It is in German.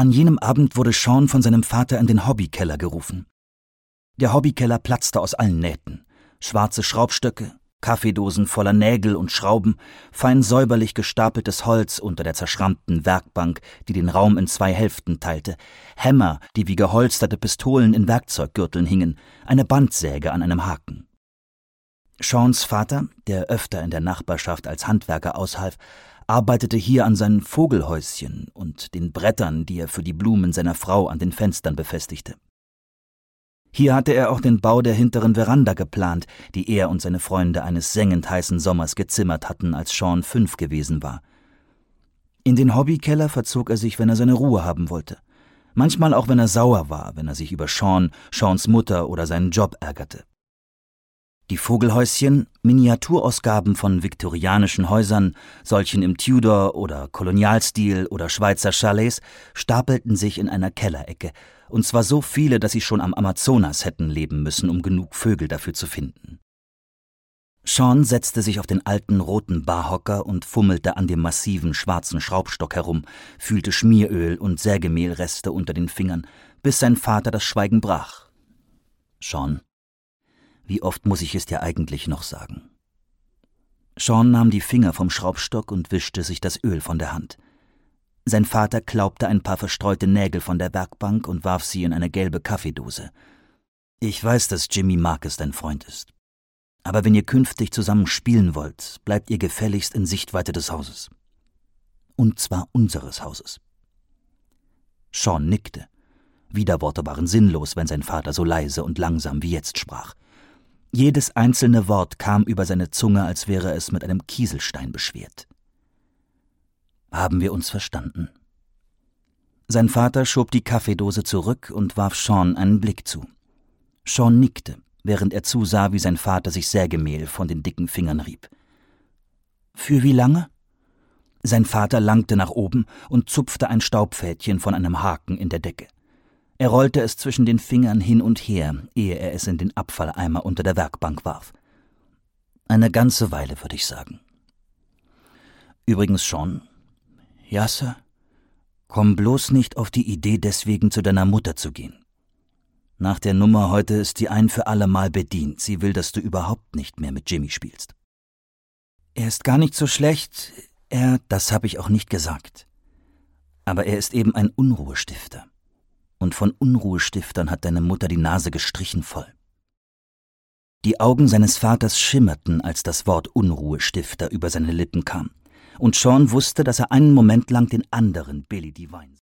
An jenem Abend wurde Sean von seinem Vater in den Hobbykeller gerufen. Der Hobbykeller platzte aus allen Nähten. Schwarze Schraubstöcke, Kaffeedosen voller Nägel und Schrauben, fein säuberlich gestapeltes Holz unter der zerschrammten Werkbank, die den Raum in zwei Hälften teilte, Hämmer, die wie geholsterte Pistolen in Werkzeuggürteln hingen, eine Bandsäge an einem Haken. Seans Vater, der öfter in der Nachbarschaft als Handwerker aushalf, arbeitete hier an seinen Vogelhäuschen und den Brettern, die er für die Blumen seiner Frau an den Fenstern befestigte. Hier hatte er auch den Bau der hinteren Veranda geplant, die er und seine Freunde eines sengend heißen Sommers gezimmert hatten, als Sean fünf gewesen war. In den Hobbykeller verzog er sich, wenn er seine Ruhe haben wollte. Manchmal auch, wenn er sauer war, wenn er sich über Sean, Seans Mutter oder seinen Job ärgerte. Die Vogelhäuschen, Miniaturausgaben von viktorianischen Häusern, solchen im Tudor- oder Kolonialstil oder Schweizer Chalets, stapelten sich in einer Kellerecke, und zwar so viele, dass sie schon am Amazonas hätten leben müssen, um genug Vögel dafür zu finden. Sean setzte sich auf den alten roten Barhocker und fummelte an dem massiven schwarzen Schraubstock herum, fühlte Schmieröl und Sägemehlreste unter den Fingern, bis sein Vater das Schweigen brach. Sean, wie oft muss ich es dir eigentlich noch sagen? Sean nahm die Finger vom Schraubstock und wischte sich das Öl von der Hand. Sein Vater klaubte ein paar verstreute Nägel von der Werkbank und warf sie in eine gelbe Kaffeedose. Ich weiß, dass Jimmy Marcus dein Freund ist. Aber wenn ihr künftig zusammen spielen wollt, bleibt ihr gefälligst in Sichtweite des Hauses. Und zwar unseres Hauses. Sean nickte. Widerworte waren sinnlos, wenn sein Vater so leise und langsam wie jetzt sprach. Jedes einzelne Wort kam über seine Zunge, als wäre es mit einem Kieselstein beschwert. Haben wir uns verstanden? Sein Vater schob die Kaffeedose zurück und warf Sean einen Blick zu. Sean nickte, während er zusah, wie sein Vater sich Sägemehl von den dicken Fingern rieb. Für wie lange? Sein Vater langte nach oben und zupfte ein Staubfädchen von einem Haken in der Decke. Er rollte es zwischen den Fingern hin und her, ehe er es in den Abfalleimer unter der Werkbank warf. Eine ganze Weile, würde ich sagen. Übrigens schon. Ja, Sir? Komm bloß nicht auf die Idee, deswegen zu deiner Mutter zu gehen. Nach der Nummer heute ist die ein für alle Mal bedient. Sie will, dass du überhaupt nicht mehr mit Jimmy spielst. Er ist gar nicht so schlecht. Er, das habe ich auch nicht gesagt. Aber er ist eben ein Unruhestifter und von Unruhestiftern hat deine Mutter die Nase gestrichen voll. Die Augen seines Vaters schimmerten, als das Wort Unruhestifter über seine Lippen kam, und Sean wusste, dass er einen Moment lang den anderen Billy Divine